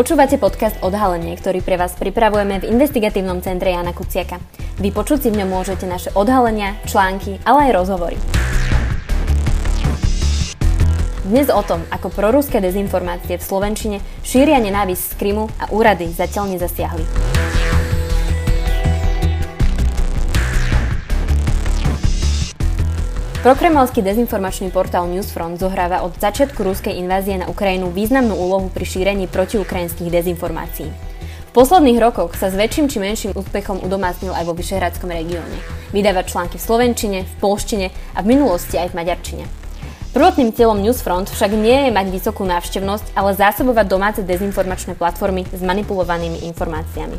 Počúvate podcast Odhalenie, ktorý pre vás pripravujeme v investigatívnom centre Jana Kuciaka. Vypočuť si v ňom môžete naše odhalenia, články, ale aj rozhovory. Dnes o tom, ako proruské dezinformácie v Slovenčine šíria nenávisť z Krymu a úrady zatiaľ nezasiahli. Prokremelský dezinformačný portál Newsfront zohráva od začiatku ruskej invázie na Ukrajinu významnú úlohu pri šírení protiukrajinských dezinformácií. V posledných rokoch sa s väčším či menším úspechom udomácnil aj vo Vyšehradskom regióne. Vydávať články v slovenčine, v polštine a v minulosti aj v maďarčine. Prvotným cieľom Newsfront však nie je mať vysokú návštevnosť, ale zásobovať domáce dezinformačné platformy s manipulovanými informáciami.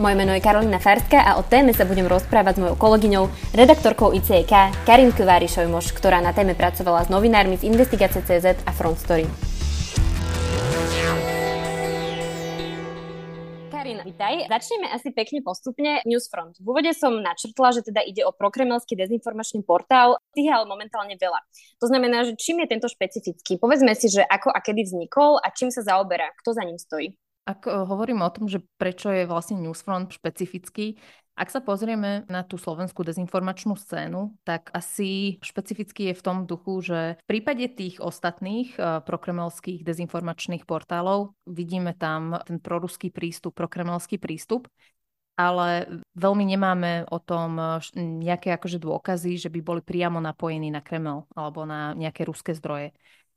Moje meno je Karolina Farská a o téme sa budem rozprávať s mojou kolegyňou, redaktorkou ICK Karin Kvári-Šojmoš, ktorá na téme pracovala s novinármi z Investigácie.cz a Front Story. Karin, vitaj. Začneme asi pekne postupne Newsfront. V úvode som načrtla, že teda ide o prokremelský dezinformačný portál. Tých ale momentálne veľa. To znamená, že čím je tento špecifický? Povedzme si, že ako a kedy vznikol a čím sa zaoberá, kto za ním stojí. Ak e, hovoríme o tom, že prečo je vlastne Newsfront špecifický, ak sa pozrieme na tú slovenskú dezinformačnú scénu, tak asi špecificky je v tom duchu, že v prípade tých ostatných e, prokremelských dezinformačných portálov vidíme tam ten proruský prístup, prokremelský prístup, ale veľmi nemáme o tom e, nejaké akože dôkazy, že by boli priamo napojení na Kreml alebo na nejaké ruské zdroje.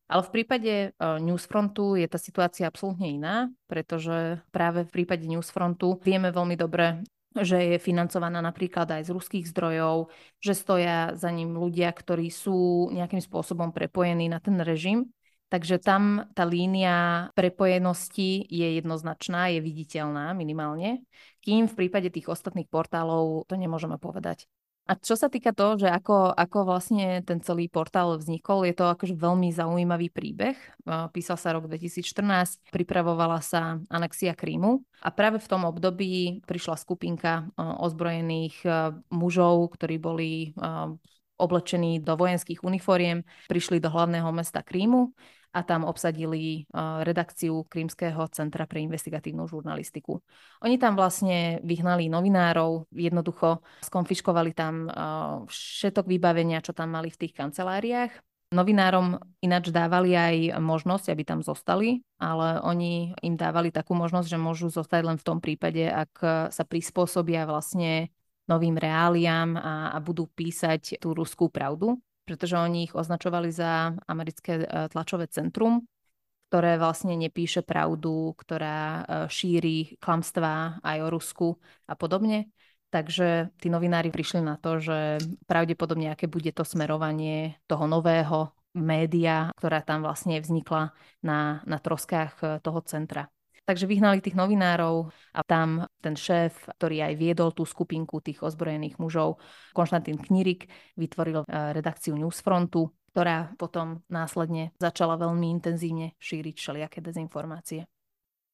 Ale v prípade e, Newsfrontu je tá situácia absolútne iná, pretože práve v prípade Newsfrontu vieme veľmi dobre, že je financovaná napríklad aj z ruských zdrojov, že stoja za ním ľudia, ktorí sú nejakým spôsobom prepojení na ten režim. Takže tam tá línia prepojenosti je jednoznačná, je viditeľná minimálne, kým v prípade tých ostatných portálov to nemôžeme povedať. A čo sa týka toho, že ako, ako vlastne ten celý portál vznikol, je to akože veľmi zaujímavý príbeh. Písal sa rok 2014, pripravovala sa anexia Krímu a práve v tom období prišla skupinka ozbrojených mužov, ktorí boli oblečení do vojenských uniforiem, prišli do hlavného mesta Krímu a tam obsadili redakciu Krímskeho centra pre investigatívnu žurnalistiku. Oni tam vlastne vyhnali novinárov, jednoducho skonfiškovali tam všetok vybavenia, čo tam mali v tých kanceláriách. Novinárom ináč dávali aj možnosť, aby tam zostali, ale oni im dávali takú možnosť, že môžu zostať len v tom prípade, ak sa prispôsobia vlastne novým reáliám a, a budú písať tú ruskú pravdu pretože oni ich označovali za americké e, tlačové centrum, ktoré vlastne nepíše pravdu, ktorá e, šíri klamstvá aj o Rusku a podobne. Takže tí novinári prišli na to, že pravdepodobne aké bude to smerovanie toho nového média, ktorá tam vlastne vznikla na, na troskách e, toho centra. Takže vyhnali tých novinárov a tam ten šéf, ktorý aj viedol tú skupinku tých ozbrojených mužov, Konštantín Knirik, vytvoril e, redakciu Newsfrontu, ktorá potom následne začala veľmi intenzívne šíriť všelijaké dezinformácie.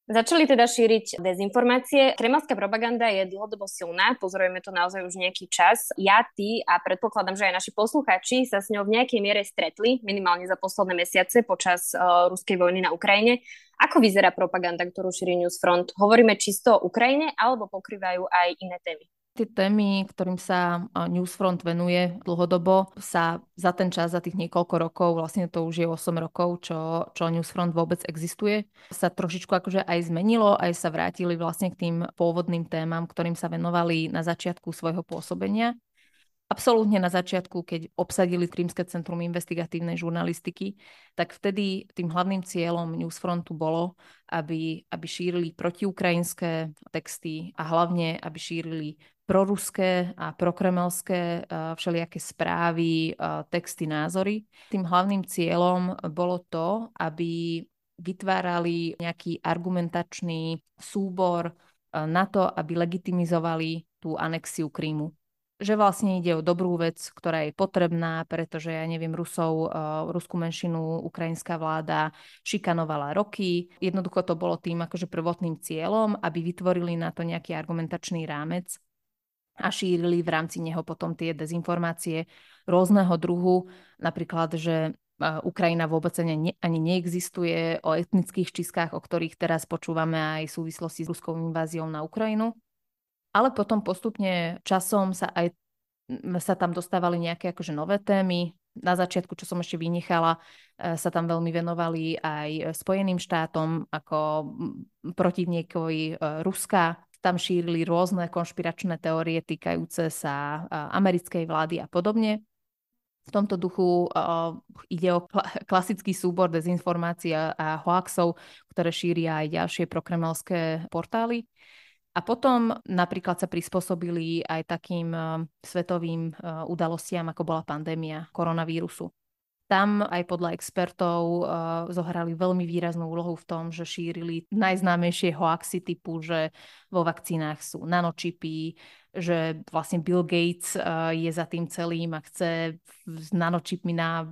Začali teda šíriť dezinformácie. Kremelská propaganda je dlhodobo silná, pozorujeme to naozaj už nejaký čas. Ja, ty a predpokladám, že aj naši poslucháči sa s ňou v nejakej miere stretli, minimálne za posledné mesiace počas uh, ruskej vojny na Ukrajine. Ako vyzerá propaganda, ktorú šíri Newsfront? Hovoríme čisto o Ukrajine alebo pokrývajú aj iné témy? Tie témy, ktorým sa Newsfront venuje dlhodobo, sa za ten čas, za tých niekoľko rokov, vlastne to už je 8 rokov, čo, čo Newsfront vôbec existuje, sa trošičku akože aj zmenilo, aj sa vrátili vlastne k tým pôvodným témam, ktorým sa venovali na začiatku svojho pôsobenia. Absolútne na začiatku, keď obsadili Krímske centrum investigatívnej žurnalistiky, tak vtedy tým hlavným cieľom Newsfrontu bolo, aby, aby šírili protiukrajinské texty a hlavne, aby šírili proruské a prokremelské všelijaké správy, texty, názory. Tým hlavným cieľom bolo to, aby vytvárali nejaký argumentačný súbor na to, aby legitimizovali tú anexiu Krímu že vlastne ide o dobrú vec, ktorá je potrebná, pretože ja neviem, Rusov, uh, ruskú menšinu ukrajinská vláda šikanovala roky. Jednoducho to bolo tým akože prvotným cieľom, aby vytvorili na to nejaký argumentačný rámec a šírili v rámci neho potom tie dezinformácie rôzneho druhu. Napríklad, že Ukrajina vôbec ani, ani neexistuje, o etnických čistkách, o ktorých teraz počúvame aj v súvislosti s ruskou inváziou na Ukrajinu. Ale potom postupne časom sa aj sa tam dostávali nejaké akože nové témy. Na začiatku, čo som ešte vynechala, e, sa tam veľmi venovali aj Spojeným štátom ako protivníkovi e, Ruska. Tam šírili rôzne konšpiračné teórie týkajúce sa e, americkej vlády a podobne. V tomto duchu uh, ide o kla- klasický súbor dezinformácií a, hoaxov, ktoré šíria aj ďalšie prokremelské portály. A potom napríklad sa prispôsobili aj takým uh, svetovým uh, udalostiam, ako bola pandémia koronavírusu. Tam aj podľa expertov uh, zohrali veľmi výraznú úlohu v tom, že šírili najznámejšie hoaxy typu, že vo vakcínach sú nanočipy, že vlastne Bill Gates je za tým celým a chce s nanočipmi na,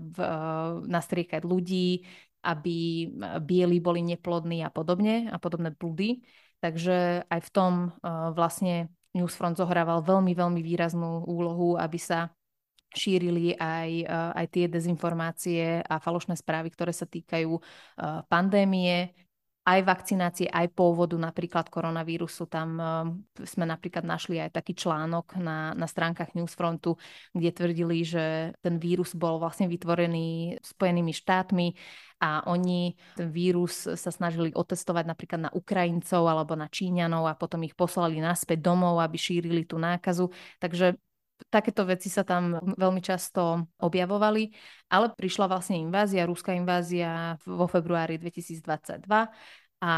nastriekať ľudí, aby bieli boli neplodní a podobne a podobné blúdy. Takže aj v tom uh, vlastne Newsfront zohrával veľmi, veľmi výraznú úlohu, aby sa šírili aj, uh, aj tie dezinformácie a falošné správy, ktoré sa týkajú uh, pandémie, aj vakcinácie, aj pôvodu napríklad koronavírusu. Tam uh, sme napríklad našli aj taký článok na, na stránkach Newsfrontu, kde tvrdili, že ten vírus bol vlastne vytvorený Spojenými štátmi a oni ten vírus sa snažili otestovať napríklad na Ukrajincov alebo na Číňanov a potom ich poslali naspäť domov, aby šírili tú nákazu. Takže takéto veci sa tam veľmi často objavovali, ale prišla vlastne invázia, ruská invázia vo februári 2022 a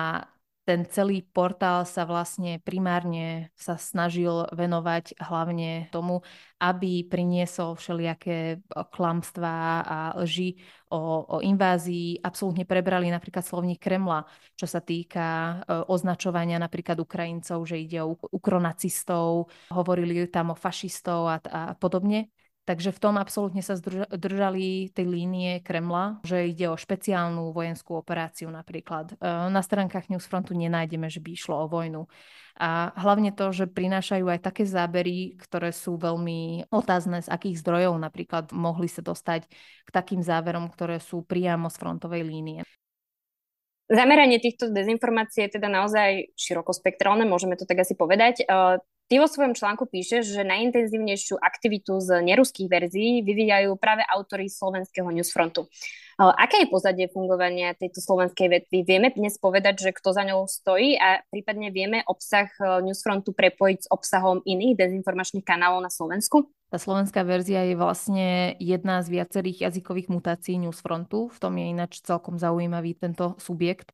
ten celý portál sa vlastne primárne sa snažil venovať hlavne tomu, aby priniesol všelijaké klamstvá a lži o, o invázii. Absolútne prebrali napríklad slovník Kremla, čo sa týka e, označovania napríklad Ukrajincov, že ide o ukronacistov, hovorili tam o fašistov a, a podobne. Takže v tom absolútne sa zdržali tej línie Kremla, že ide o špeciálnu vojenskú operáciu napríklad. E, na stránkach Newsfrontu nenájdeme, že by išlo o vojnu. A hlavne to, že prinášajú aj také zábery, ktoré sú veľmi otázne, z akých zdrojov napríklad mohli sa dostať k takým záverom, ktoré sú priamo z frontovej línie. Zameranie týchto dezinformácií je teda naozaj širokospektrálne, môžeme to tak asi povedať. Ty vo svojom článku píšeš, že najintenzívnejšiu aktivitu z neruských verzií vyvíjajú práve autory slovenského newsfrontu. Aké je pozadie fungovania tejto slovenskej vetvy? Vieme dnes povedať, že kto za ňou stojí a prípadne vieme obsah newsfrontu prepojiť s obsahom iných dezinformačných kanálov na Slovensku? Tá slovenská verzia je vlastne jedna z viacerých jazykových mutácií newsfrontu. V tom je ináč celkom zaujímavý tento subjekt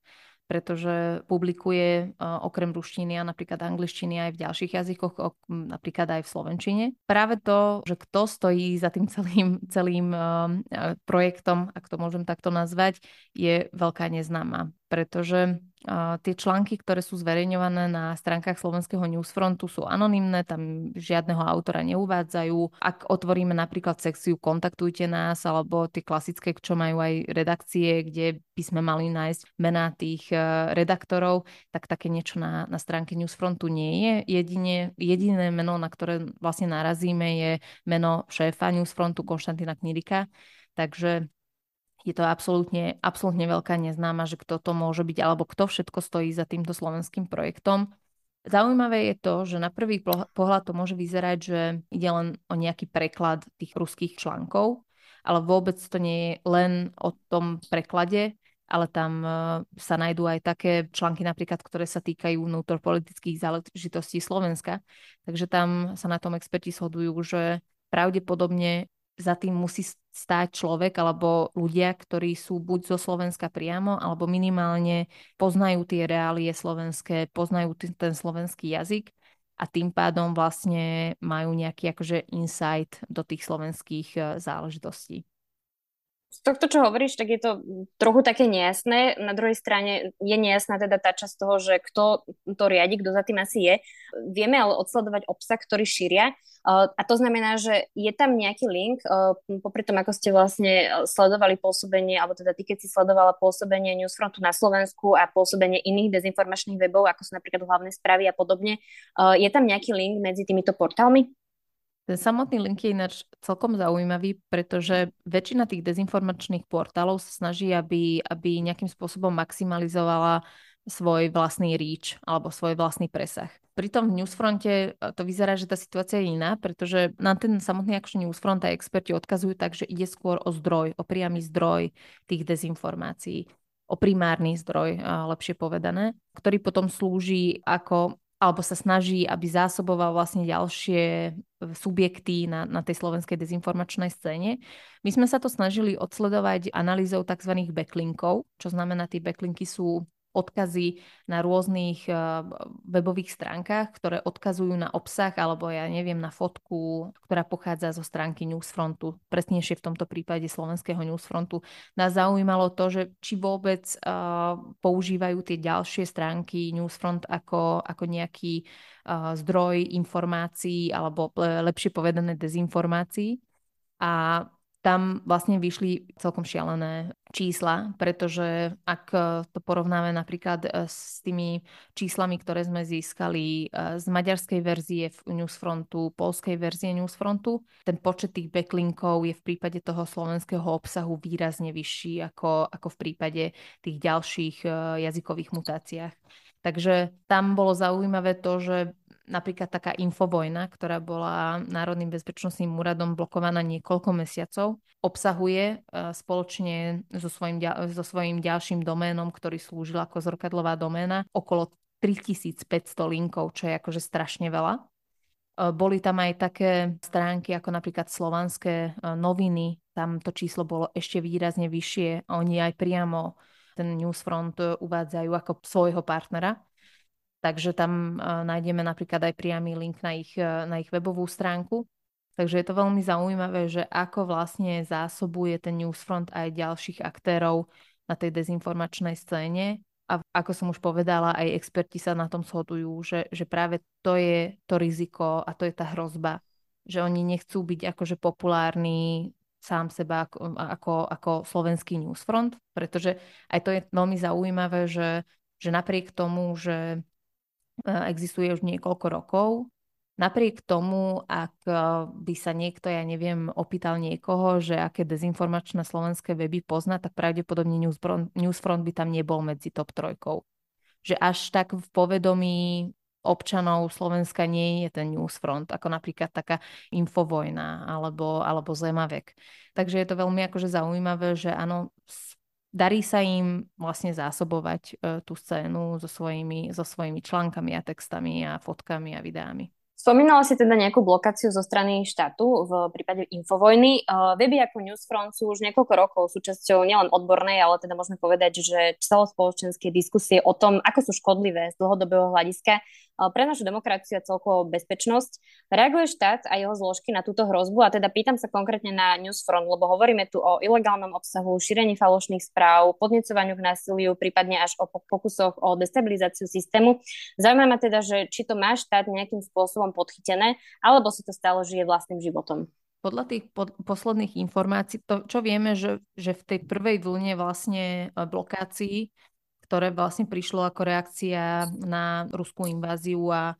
pretože publikuje uh, okrem ruštiny a napríklad angličtiny aj v ďalších jazykoch, napríklad aj v slovenčine. Práve to, že kto stojí za tým celým, celým uh, projektom, ak to môžem takto nazvať, je veľká neznáma, pretože tie články, ktoré sú zverejňované na stránkach Slovenského newsfrontu sú anonymné, tam žiadneho autora neuvádzajú. Ak otvoríme napríklad sekciu Kontaktujte nás alebo tie klasické, čo majú aj redakcie, kde by sme mali nájsť mená tých e, redaktorov, tak také niečo na, na stránke newsfrontu nie je. Jedine, jediné meno, na ktoré vlastne narazíme, je meno šéfa newsfrontu Konštantina Knirika. Takže je to absolútne, absolútne veľká neznáma, že kto to môže byť, alebo kto všetko stojí za týmto slovenským projektom. Zaujímavé je to, že na prvý pohľad to môže vyzerať, že ide len o nejaký preklad tých ruských článkov, ale vôbec to nie je len o tom preklade, ale tam e, sa nájdú aj také články napríklad, ktoré sa týkajú vnútropolitických záležitostí Slovenska. Takže tam sa na tom experti shodujú, že pravdepodobne za tým musí stáť človek alebo ľudia, ktorí sú buď zo Slovenska priamo, alebo minimálne poznajú tie reálie slovenské, poznajú ten slovenský jazyk a tým pádom vlastne majú nejaký akože insight do tých slovenských eh, záležitostí z tohto, čo hovoríš, tak je to trochu také nejasné. Na druhej strane je nejasná teda tá časť toho, že kto to riadi, kto za tým asi je. Vieme ale odsledovať obsah, ktorý šíria. A to znamená, že je tam nejaký link, popri tom, ako ste vlastne sledovali pôsobenie, alebo teda ty, keď si sledovala pôsobenie Newsfrontu na Slovensku a pôsobenie iných dezinformačných webov, ako sú napríklad hlavné správy a podobne, je tam nejaký link medzi týmito portálmi? Ten samotný link je ináč celkom zaujímavý, pretože väčšina tých dezinformačných portálov sa snaží, aby, aby nejakým spôsobom maximalizovala svoj vlastný reach alebo svoj vlastný presah. Pritom v Newsfronte to vyzerá, že tá situácia je iná, pretože na ten samotný akčný Newsfront aj experti odkazujú tak, že ide skôr o zdroj, o priamy zdroj tých dezinformácií o primárny zdroj, lepšie povedané, ktorý potom slúži ako alebo sa snaží, aby zásoboval vlastne ďalšie e, subjekty na, na tej slovenskej dezinformačnej scéne. My sme sa to snažili odsledovať analýzou tzv. backlinkov, čo znamená, tie backlinky sú odkazy na rôznych uh, webových stránkach, ktoré odkazujú na obsah alebo ja neviem, na fotku, ktorá pochádza zo stránky Newsfrontu, presnejšie v tomto prípade slovenského Newsfrontu. Nás zaujímalo to, že či vôbec uh, používajú tie ďalšie stránky Newsfront ako, ako nejaký uh, zdroj informácií alebo lepšie povedané dezinformácií. A tam vlastne vyšli celkom šialené čísla, pretože ak to porovnáme napríklad e, s tými číslami, ktoré sme získali e, z maďarskej verzie Newsfrontu, polskej verzie Newsfrontu, ten počet tých backlinkov je v prípade toho slovenského obsahu výrazne vyšší ako, ako v prípade tých ďalších e, jazykových mutáciách. Takže tam bolo zaujímavé to, že napríklad taká infovojna, ktorá bola Národným bezpečnostným úradom blokovaná niekoľko mesiacov, obsahuje e, spoločne so svojím, so svojím ďalším doménom, ktorý slúžil ako zrkadlová doména, okolo 3500 linkov, čo je akože strašne veľa. E, boli tam aj také stránky ako napríklad slovanské e, noviny, tam to číslo bolo ešte výrazne vyššie. Oni aj priamo ten Newsfront uvádzajú ako svojho partnera. Takže tam uh, nájdeme napríklad aj priamy link na ich, uh, na ich webovú stránku. Takže je to veľmi zaujímavé, že ako vlastne zásobuje ten Newsfront aj ďalších aktérov na tej dezinformačnej scéne. A ako som už povedala, aj experti sa na tom shodujú, že, že práve to je to riziko a to je tá hrozba, že oni nechcú byť akože populárni sám seba ako, ako, ako slovenský newsfront, pretože aj to je veľmi zaujímavé, že, že napriek tomu, že E, existuje už niekoľko rokov. Napriek tomu, ak e, by sa niekto, ja neviem, opýtal niekoho, že aké dezinformačné slovenské weby pozná, tak pravdepodobne Newsfront by tam nebol medzi top trojkou. Že až tak v povedomí občanov Slovenska nie je ten newsfront, ako napríklad taká infovojna alebo, alebo zemavek. Takže je to veľmi akože zaujímavé, že áno, darí sa im vlastne zásobovať e, tú scénu so svojimi, so svojimi článkami a textami a fotkami a videami. Spomínala si teda nejakú blokáciu zo strany štátu v prípade infovojny. Weby ako Newsfront sú už niekoľko rokov súčasťou nielen odbornej, ale teda môžeme povedať, že celospoločenskej diskusie o tom, ako sú škodlivé z dlhodobého hľadiska pre našu demokraciu a celkovo bezpečnosť. Reaguje štát a jeho zložky na túto hrozbu a teda pýtam sa konkrétne na Newsfront, lebo hovoríme tu o ilegálnom obsahu, šírení falošných správ, podnecovaniu k násiliu, prípadne až o pokusoch o destabilizáciu systému. Zaujíma ma teda, že či to má štát nejakým spôsobom podchytené, alebo si to stále žije vlastným životom. Podľa tých pod, posledných informácií, to čo vieme, že, že v tej prvej vlne vlastne e, blokácií ktoré vlastne prišlo ako reakcia na ruskú inváziu a,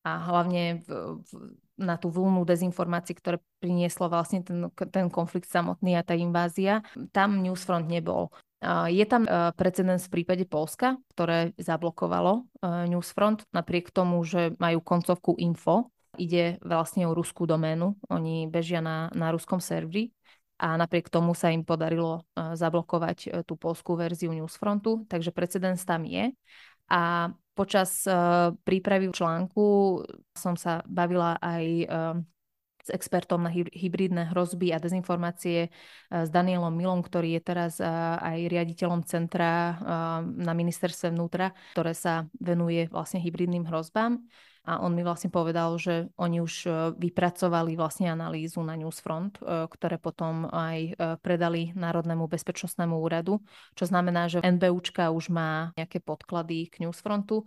a hlavne v, v, na tú vlnu dezinformácií, ktoré prinieslo vlastne ten, ten konflikt samotný a tá invázia. Tam Newsfront nebol. Je tam e, precedens v prípade Polska, ktoré zablokovalo e, Newsfront, napriek tomu, že majú koncovku info. Ide vlastne o ruskú doménu. Oni bežia na, na ruskom serveri a napriek tomu sa im podarilo e, zablokovať e, tú polskú verziu Newsfrontu, takže precedens tam je. A počas e, prípravy článku som sa bavila aj s expertom na hybridné hrozby a dezinformácie s Danielom Milom, ktorý je teraz aj riaditeľom centra na ministerstve vnútra, ktoré sa venuje vlastne hybridným hrozbám a on mi vlastne povedal, že oni už e, vypracovali vlastne analýzu na Newsfront, e, ktoré potom aj e, predali Národnému bezpečnostnému úradu, čo znamená, že NBUčka už má nejaké podklady k Newsfrontu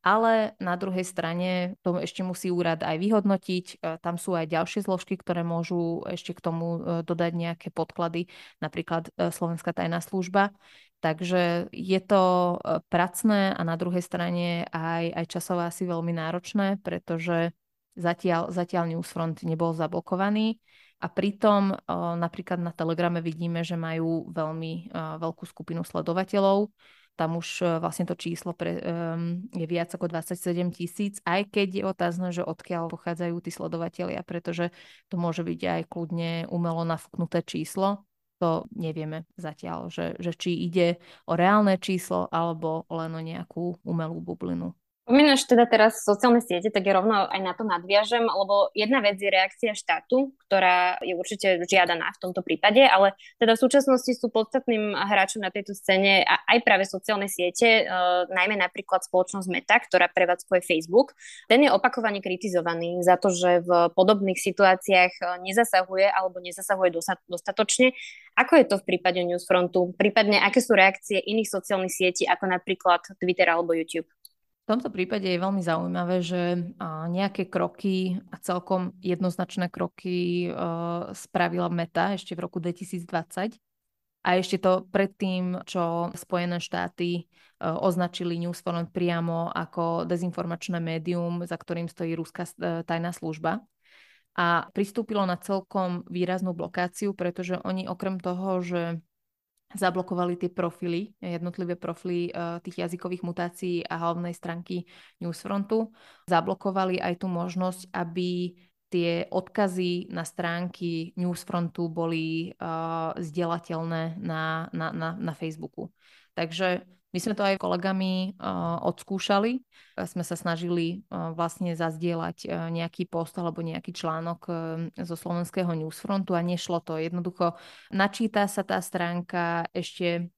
ale na druhej strane to ešte musí úrad aj vyhodnotiť. Tam sú aj ďalšie zložky, ktoré môžu ešte k tomu dodať nejaké podklady, napríklad Slovenská tajná služba. Takže je to e, pracné a na druhej strane aj, aj časovo asi veľmi náročné, pretože Zatiaľ, zatiaľ Newsfront nebol zablokovaný. A pritom napríklad na Telegrame vidíme, že majú veľmi veľkú skupinu sledovateľov. Tam už vlastne to číslo pre, um, je viac ako 27 tisíc, aj keď je otázne, že odkiaľ pochádzajú tí sledovateľia, pretože to môže byť aj kľudne umelo nafúknuté číslo to nevieme zatiaľ, že, že či ide o reálne číslo alebo len o nejakú umelú bublinu. Spomínaš teda teraz sociálne siete, tak je rovno aj na to nadviažem, lebo jedna vec je reakcia štátu, ktorá je určite žiadaná v tomto prípade, ale teda v súčasnosti sú podstatným hráčom na tejto scéne aj práve sociálne siete, uh, najmä napríklad spoločnosť Meta, ktorá prevádzkuje Facebook. Ten je opakovane kritizovaný za to, že v podobných situáciách e, nezasahuje alebo nezasahuje dostatočne. Ako je to v prípade Newsfrontu? Prípadne aké sú reakcie iných sociálnych sietí, ako napríklad Twitter alebo YouTube? V tomto prípade je veľmi zaujímavé, že nejaké kroky a celkom jednoznačné kroky spravila Meta ešte v roku 2020. A ešte to predtým, čo Spojené štáty označili Newsfront priamo ako dezinformačné médium, za ktorým stojí ruská e, tajná služba. A pristúpilo na celkom výraznú blokáciu, pretože oni okrem toho, že zablokovali tie profily, jednotlivé profily uh, tých jazykových mutácií a hlavnej stránky Newsfrontu. Zablokovali aj tú možnosť, aby tie odkazy na stránky Newsfrontu boli uh, zdieľateľné na, na, na, na Facebooku. Takže my sme to aj kolegami uh, odskúšali. Sme sa snažili uh, vlastne zazdieľať uh, nejaký post alebo nejaký článok uh, zo slovenského newsfrontu a nešlo to. Jednoducho načíta sa tá stránka ešte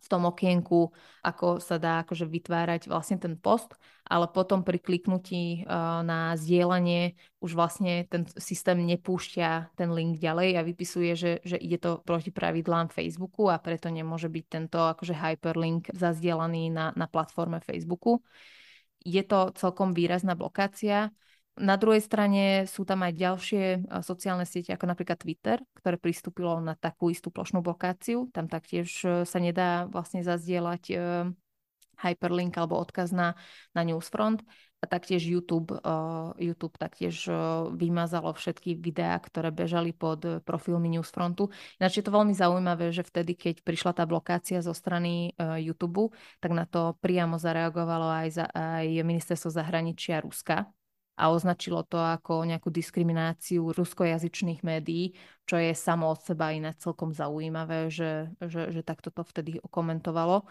v tom okienku, ako sa dá akože vytvárať vlastne ten post, ale potom pri kliknutí uh, na zdieľanie už vlastne ten systém nepúšťa ten link ďalej a vypisuje, že, že ide to proti pravidlám Facebooku a preto nemôže byť tento akože hyperlink zazdielaný na, na platforme Facebooku. Je to celkom výrazná blokácia. Na druhej strane sú tam aj ďalšie e, sociálne siete, ako napríklad Twitter, ktoré pristúpilo na takú istú plošnú blokáciu. Tam taktiež e, sa nedá vlastne zazdieľať e, hyperlink alebo odkaz na, na Newsfront. A taktiež YouTube, uh, YouTube taktiež uh, vymazalo všetky videá, ktoré bežali pod profilmi Newsfrontu. Ináč je to veľmi zaujímavé, že vtedy, keď prišla tá blokácia zo strany uh, YouTube, tak na to priamo zareagovalo aj, za, aj ministerstvo zahraničia Ruska, a označilo to ako nejakú diskrimináciu ruskojazyčných médií, čo je samo od seba iné celkom zaujímavé, že, že, že takto to vtedy komentovalo.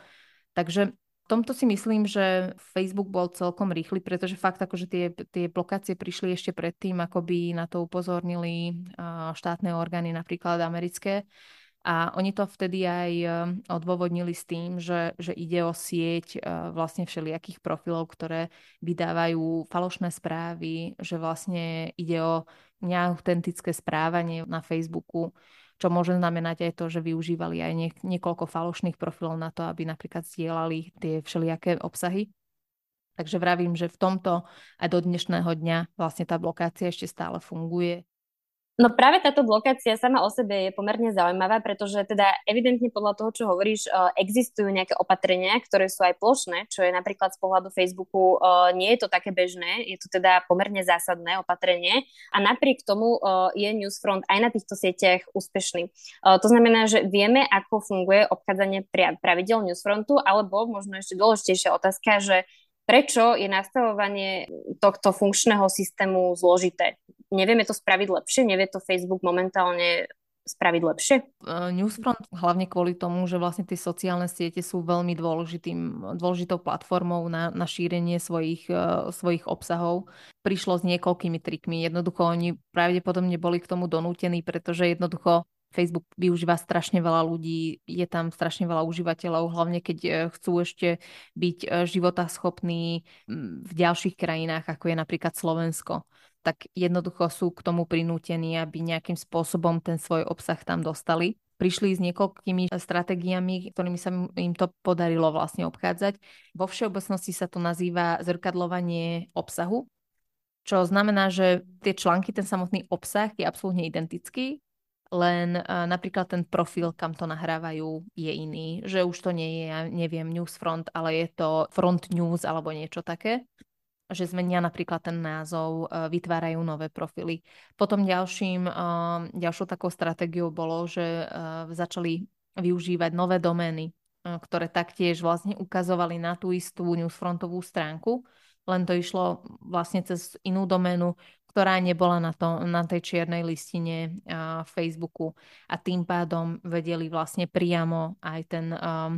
Takže v tomto si myslím, že Facebook bol celkom rýchly, pretože fakt akože tie, tie blokácie prišli ešte predtým, ako by na to upozornili štátne orgány, napríklad americké. A oni to vtedy aj eh, odôvodnili s tým, že, že ide o sieť eh, vlastne všelijakých profilov, ktoré vydávajú falošné správy, že vlastne ide o neautentické správanie na Facebooku, čo môže znamenať aj to, že využívali aj niek- niekoľko falošných profilov na to, aby napríklad zdieľali tie všelijaké obsahy. Takže vravím, že v tomto aj do dnešného dňa vlastne tá blokácia ešte stále funguje. No práve táto blokácia sama o sebe je pomerne zaujímavá, pretože teda evidentne podľa toho, čo hovoríš, uh, existujú nejaké opatrenia, ktoré sú aj plošné, čo je napríklad z pohľadu Facebooku uh, nie je to také bežné, je to teda pomerne zásadné opatrenie a napriek tomu uh, je Newsfront aj na týchto sieťach úspešný. To znamená, že vieme, ako funguje obchádzanie pravidel Newsfrontu, alebo možno ešte dôležitejšia otázka, že prečo je nastavovanie tohto funkčného systému zložité nevieme to spraviť lepšie, nevie to Facebook momentálne spraviť lepšie? Uh, Newsfront hlavne kvôli tomu, že vlastne tie sociálne siete sú veľmi dôležitým, dôležitou platformou na, na šírenie svojich, uh, svojich obsahov. Prišlo s niekoľkými trikmi. Jednoducho oni pravdepodobne boli k tomu donútení, pretože jednoducho Facebook využíva strašne veľa ľudí, je tam strašne veľa užívateľov, hlavne keď uh, chcú ešte byť životaschopní v ďalších krajinách, ako je napríklad Slovensko tak jednoducho sú k tomu prinútení, aby nejakým spôsobom ten svoj obsah tam dostali. Prišli s niekoľkými stratégiami, ktorými sa im to podarilo vlastne obchádzať. Vo všeobecnosti sa to nazýva zrkadlovanie obsahu, čo znamená, že tie články, ten samotný obsah je absolútne identický, len uh, napríklad ten profil, kam to nahrávajú, je iný. Že už to nie je, ja neviem, Newsfront, ale je to Front News alebo niečo také. že zmenia napríklad ten názov, e, vytvárajú nové profily. Potom ďalším, e, ďalšou takou stratégiou bolo, že začali využívať nové domény, ktoré taktiež vlastne ukazovali na tú istú newsfrontovú stránku, len to išlo vlastne cez inú doménu, ktorá nebola na, to, na tej čiernej listine uh, Facebooku a tým pádom vedeli vlastne priamo aj, ten, um,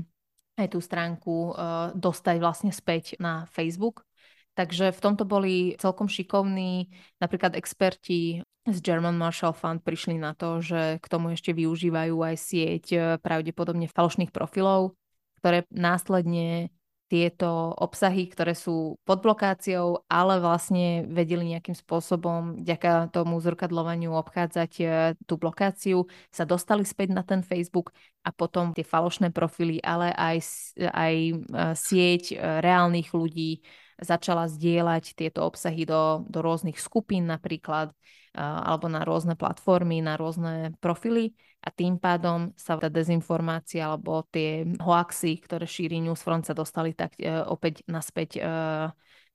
aj tú stránku uh, dostať vlastne späť na Facebook Takže v tomto boli celkom šikovní. Napríklad experti z German Marshall Fund prišli na to, že k tomu ešte využívajú aj sieť eh, pravdepodobne falošných profilov, ktoré následne tieto obsahy, ktoré sú pod blokáciou, ale vlastne vedeli nejakým spôsobom vďaka tomu zrkadlovaniu obchádzať eh, tú blokáciu, sa dostali späť na ten Facebook a potom tie falošné profily, ale aj, aj eh, sieť reálnych ľudí začala zdieľať tieto obsahy do, do rôznych skupín napríklad, alebo na rôzne platformy, na rôzne profily a tým pádom sa tá dezinformácia alebo tie hoaxy, ktoré šíri Newsfront sa dostali tak e, opäť naspäť e,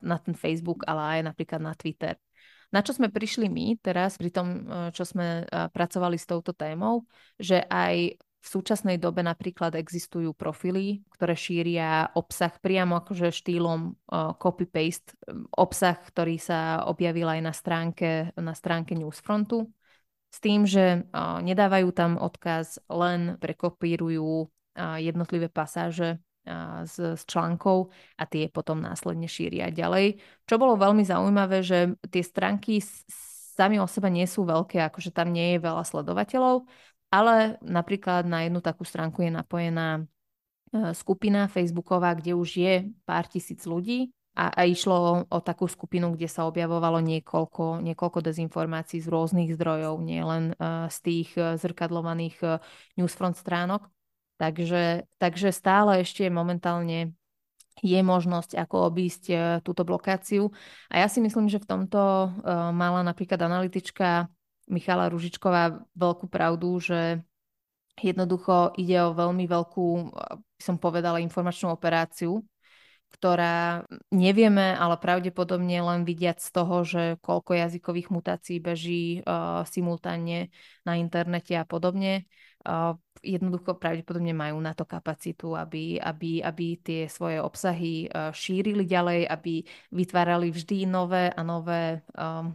na ten Facebook, ale aj napríklad na Twitter. Na čo sme prišli my teraz, pri tom, e, čo sme pracovali s touto témou, že aj v súčasnej dobe napríklad existujú profily, ktoré šíria obsah priamo akože štýlom uh, copy-paste, obsah, ktorý sa objavil aj na stránke, na stránke Newsfrontu, s tým, že nedávajú tam odkaz, len prekopírujú jednotlivé pasáže z, z článkov a tie potom následne šíria ďalej. Čo bolo veľmi zaujímavé, že tie stránky sami o sebe nie sú veľké, akože tam nie je veľa sledovateľov, ale napríklad na jednu takú stránku je napojená e, skupina Facebooková, kde už je pár tisíc ľudí a, a išlo o, takú skupinu, kde sa objavovalo niekoľko, niekoľko dezinformácií z rôznych zdrojov, nielen uh, z tých uh, zrkadlovaných uh, newsfront stránok. Takže, takže stále ešte momentálne je možnosť, ako obísť túto blokáciu. A ja si myslím, že v tomto mala napríklad analytička Michala Ružičková veľkú pravdu, že jednoducho ide o veľmi veľkú, by som povedala, informačnú operáciu, ktorá nevieme, ale pravdepodobne len vidiať z toho, že koľko jazykových mutácií beží uh, simultánne na internete a podobne. Uh, jednoducho pravdepodobne majú na to kapacitu, aby, aby, aby tie svoje obsahy uh, šírili ďalej, aby vytvárali vždy nové a nové um,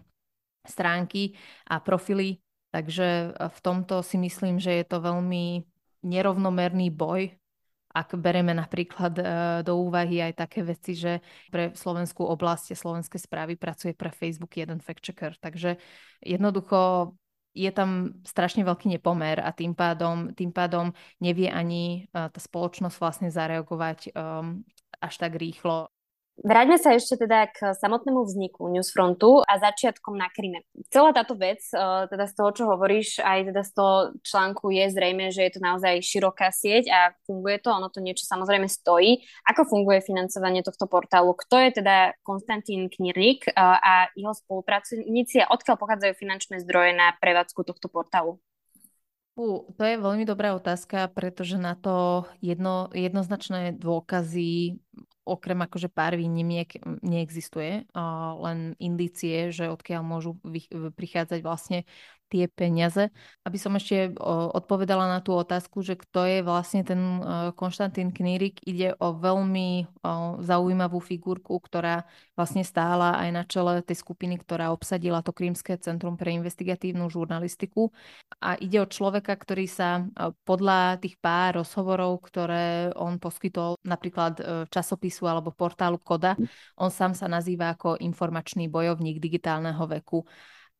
stránky a profily. Takže v tomto si myslím, že je to veľmi nerovnomerný boj, ak bereme napríklad e, do úvahy aj také veci, že pre slovenskú oblasť a slovenské správy pracuje pre Facebook jeden fact-checker. Takže jednoducho je tam strašne veľký nepomer a tým pádom, tým pádom nevie ani e, tá spoločnosť vlastne zareagovať um, až tak rýchlo Vráťme sa ešte teda k samotnému vzniku Newsfrontu a začiatkom na Kryme. Celá táto vec, e, teda z toho, čo hovoríš, aj teda z toho článku je zrejme, že je to naozaj široká sieť a funguje to, ono to niečo samozrejme stojí. Ako funguje financovanie tohto portálu? Kto je teda Konstantín Knirník e, a jeho spolupracovníci a odkiaľ pochádzajú finančné zdroje na prevádzku tohto portálu? Uh, to je veľmi dobrá otázka, pretože na to jedno, jednoznačné dôkazy okrem akože pár výnimiek neexistuje, len indície, že odkiaľ môžu prichádzať vlastne tie peniaze. Aby som ešte odpovedala na tú otázku, že kto je vlastne ten Konštantín Knírik, ide o veľmi zaujímavú figurku, ktorá vlastne stála aj na čele tej skupiny, ktorá obsadila to Krímske centrum pre investigatívnu žurnalistiku. A ide o človeka, ktorý sa podľa tých pár rozhovorov, ktoré on poskytol napríklad v časopisu alebo portálu Koda, on sám sa nazýva ako informačný bojovník digitálneho veku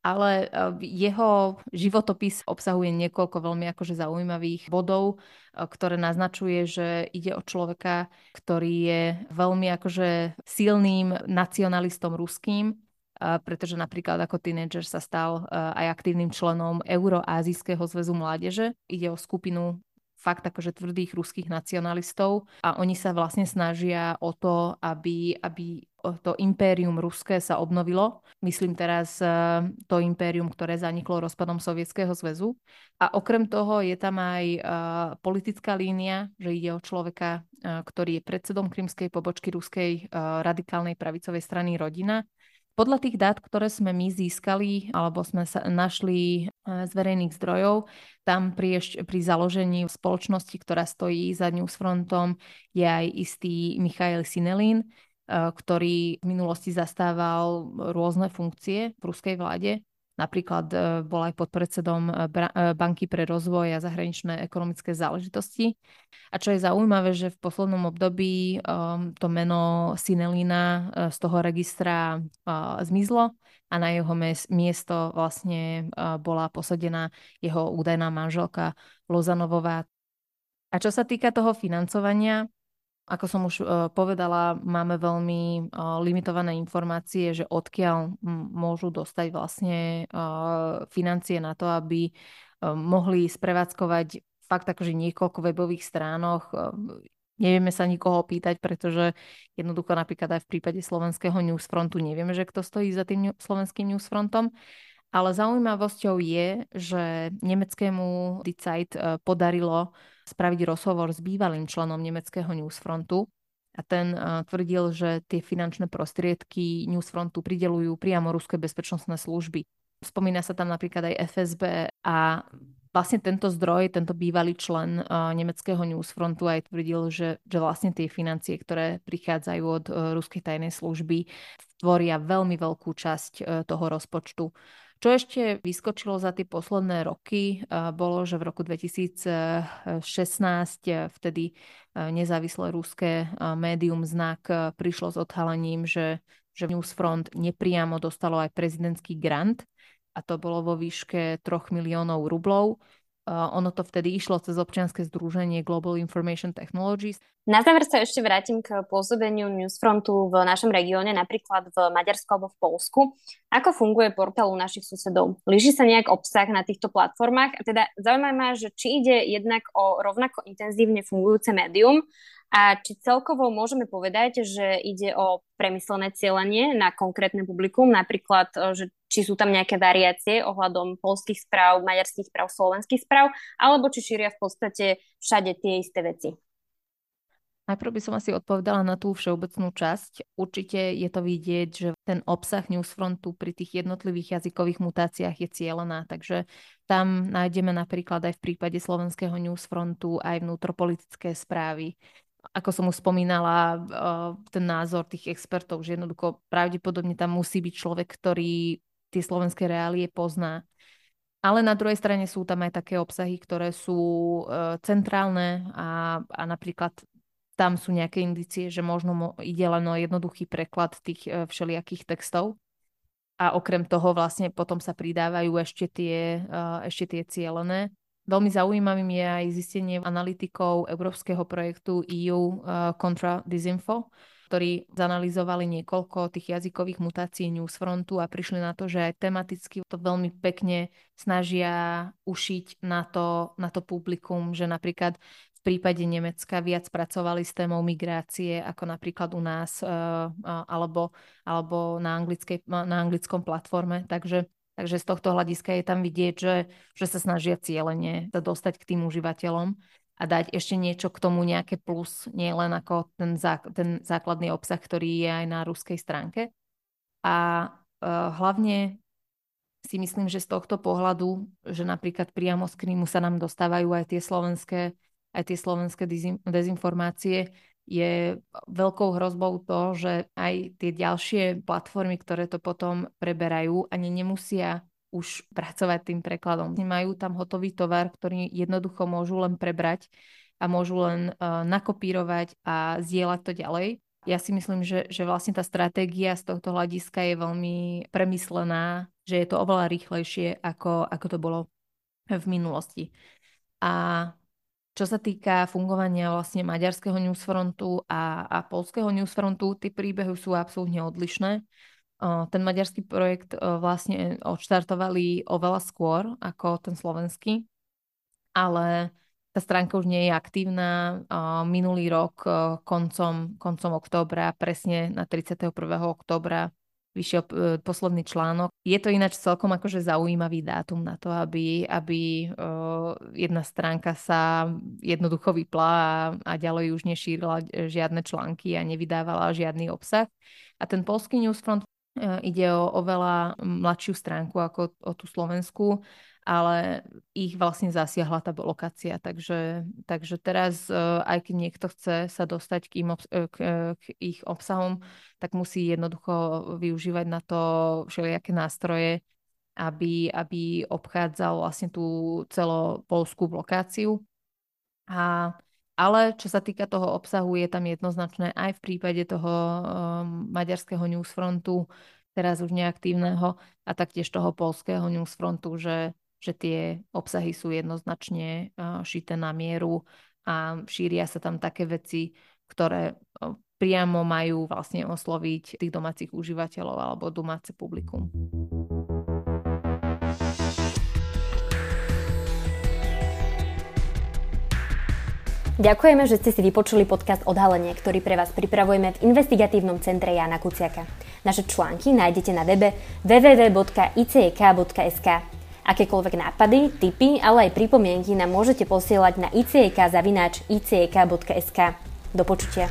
ale eh, jeho životopis obsahuje niekoľko veľmi akože zaujímavých bodov, eh, ktoré naznačuje, že ide o človeka, ktorý je veľmi akože silným nacionalistom ruským, eh, pretože napríklad ako tínedžer sa stal aj aktívnym členom Euroázijského zväzu mládeže. Ide o skupinu fakt akože tvrdých ruských nacionalistov a oni sa vlastne snažia o to, aby, aby to impérium ruské sa obnovilo. Myslím teraz e, to impérium, ktoré zaniklo rozpadom Sovietskeho zväzu. A okrem toho je tam aj e, politická línia, že ide o človeka, ktorý je predsedom krymskej pobočky ruskej radikálnej pravicovej strany Rodina. Podľa tých dát, ktoré sme my získali, alebo sme sa našli z verejných zdrojov, tam pri, pri založení spoločnosti, ktorá stojí za Newsfrontom, je aj istý Michail Sinelin, ktorý v minulosti zastával rôzne funkcie v ruskej vláde Napríklad e, bol aj podpredsedom e, e, Banky pre rozvoj a zahraničné ekonomické záležitosti. A čo je zaujímavé, že v poslednom období to meno Sinelina z toho registra zmizlo a na jeho miesto vlastne bola posadená jeho údajná manželka Lozanovová. A čo sa týka toho financovania, ako som už uh, povedala, máme veľmi uh, limitované informácie, že odkiaľ môžu dostať vlastne uh, financie na to, aby mohli sprevádzkovať fakt akože niekoľko webových stránok. Uh, nevieme sa nikoho pýtať, pretože jednoducho napríklad aj v prípade slovenského newsfrontu nevieme, že kto stojí za tým slovenským newsfrontom. Ale zaujímavosťou je, že nemeckému Die Zeit podarilo spraviť rozhovor s bývalým členom nemeckého Newsfrontu a ten uh, tvrdil, že tie finančné prostriedky Newsfrontu pridelujú priamo ruské bezpečnostné služby. Spomína sa tam napríklad aj FSB a vlastne tento zdroj, tento bývalý člen uh, nemeckého Newsfrontu aj tvrdil, že, že vlastne tie financie, ktoré prichádzajú od uh, ruskej tajnej služby, tvoria veľmi veľkú časť toho rozpočtu. Čo ešte vyskočilo za tie posledné roky, bolo, že v roku 2016 vtedy nezávislé ruské médium Znak prišlo s odhalením, že, že Newsfront nepriamo dostalo aj prezidentský grant a to bolo vo výške 3 miliónov rublov ono to vtedy išlo cez občianske združenie Global Information Technologies. Na záver sa ešte vrátim k pôsobeniu Newsfrontu v našom regióne, napríklad v Maďarsku alebo v Polsku. Ako funguje portál u našich susedov? Líži sa nejak obsah na týchto platformách? A teda zaujímavé ma, že či ide jednak o rovnako intenzívne fungujúce médium, a či celkovo môžeme povedať, že ide o premyslené cieľenie na konkrétne publikum, napríklad, e, že či sú tam nejaké variácie ohľadom polských správ, maďarských správ, slovenských správ, alebo či šíria v podstate všade tie isté veci. Najprv by som asi odpovedala na tú všeobecnú časť. Určite je to vidieť, že ten obsah Newsfrontu pri tých jednotlivých jazykových mutáciách je cieľená, takže tam nájdeme napríklad aj v prípade slovenského Newsfrontu aj vnútropolitické správy, ako som už spomínala, eh, ten názor tých expertov, že jednoducho pravdepodobne tam musí byť človek, ktorý tie slovenské reálie pozná. Ale na druhej strane sú tam aj také obsahy, ktoré sú eh, centrálne a, a napríklad tam sú nejaké indície, že možno ide len o jednoduchý preklad tých eh, všelijakých textov. A okrem toho vlastne potom sa pridávajú ešte tie, ešte tie cielené Veľmi zaujímavým je aj zistenie analytikov európskeho projektu EU uh, Contra Disinfo, ktorí zanalizovali niekoľko tých jazykových mutácií Newsfrontu a prišli na to, že tematicky to veľmi pekne snažia ušiť na to, na to publikum, že napríklad v prípade Nemecka viac pracovali s témou migrácie, ako napríklad u nás, uh, alebo, alebo na, anglickej, na anglickom platforme. Takže Takže z tohto hľadiska je tam vidieť, že, že sa snažia cieľene dostať k tým užívateľom a dať ešte niečo k tomu nejaké plus, nie len ako ten, zá, ten základný obsah, ktorý je aj na ruskej stránke. A uh, hlavne si myslím, že z tohto pohľadu, že napríklad priamo z Krymu sa nám dostávajú aj tie slovenské, aj tie slovenské dezinformácie, je veľkou hrozbou to, že aj tie ďalšie platformy, ktoré to potom preberajú, ani nemusia už pracovať tým prekladom. Majú tam hotový tovar, ktorý jednoducho môžu len prebrať a môžu len uh, nakopírovať a zdieľať to ďalej. Ja si myslím, že, že vlastne tá stratégia z tohto hľadiska je veľmi premyslená, že je to oveľa rýchlejšie, ako, ako to bolo v minulosti. A čo sa týka fungovania vlastne maďarského newsfrontu a, a polského newsfrontu, tie príbehy sú absolútne odlišné. Ten maďarský projekt vlastne odštartovali oveľa skôr ako ten slovenský, ale tá stránka už nie je aktívna. Minulý rok koncom, koncom októbra, presne na 31. októbra vyšiel e, posledný článok. Je to ináč celkom akože zaujímavý dátum na to, aby, aby uh, jedna stránka sa jednoducho vypla a, a ďalej už nešírila žiadne články a nevydávala žiadny obsah. A ten polský newsfront ide o oveľa mladšiu stránku ako o tú Slovensku ale ich vlastne zasiahla tá lokácia. Takže, takže teraz, e, aj keď niekto chce sa dostať k, im, e, k, e, k ich obsahom, tak musí jednoducho využívať na to všelijaké nástroje, aby, aby obchádzal vlastne tú celopolskú lokáciu. A, ale čo sa týka toho obsahu, je tam jednoznačné aj v prípade toho um, maďarského newsfrontu, teraz už neaktívneho, a taktiež toho polského newsfrontu, že že tie obsahy sú jednoznačne šité na mieru a šíria sa tam také veci, ktoré priamo majú vlastne osloviť tých domácich užívateľov alebo domáce publikum. Ďakujeme, že ste si vypočuli podcast Odhalenie, ktorý pre vás pripravujeme v investigatívnom centre Jana Kuciaka. Naše články nájdete na webe www.icek.sk. Akékoľvek nápady, tipy, ale aj pripomienky nám môžete posielať na icek.icek.sk. Do počutia.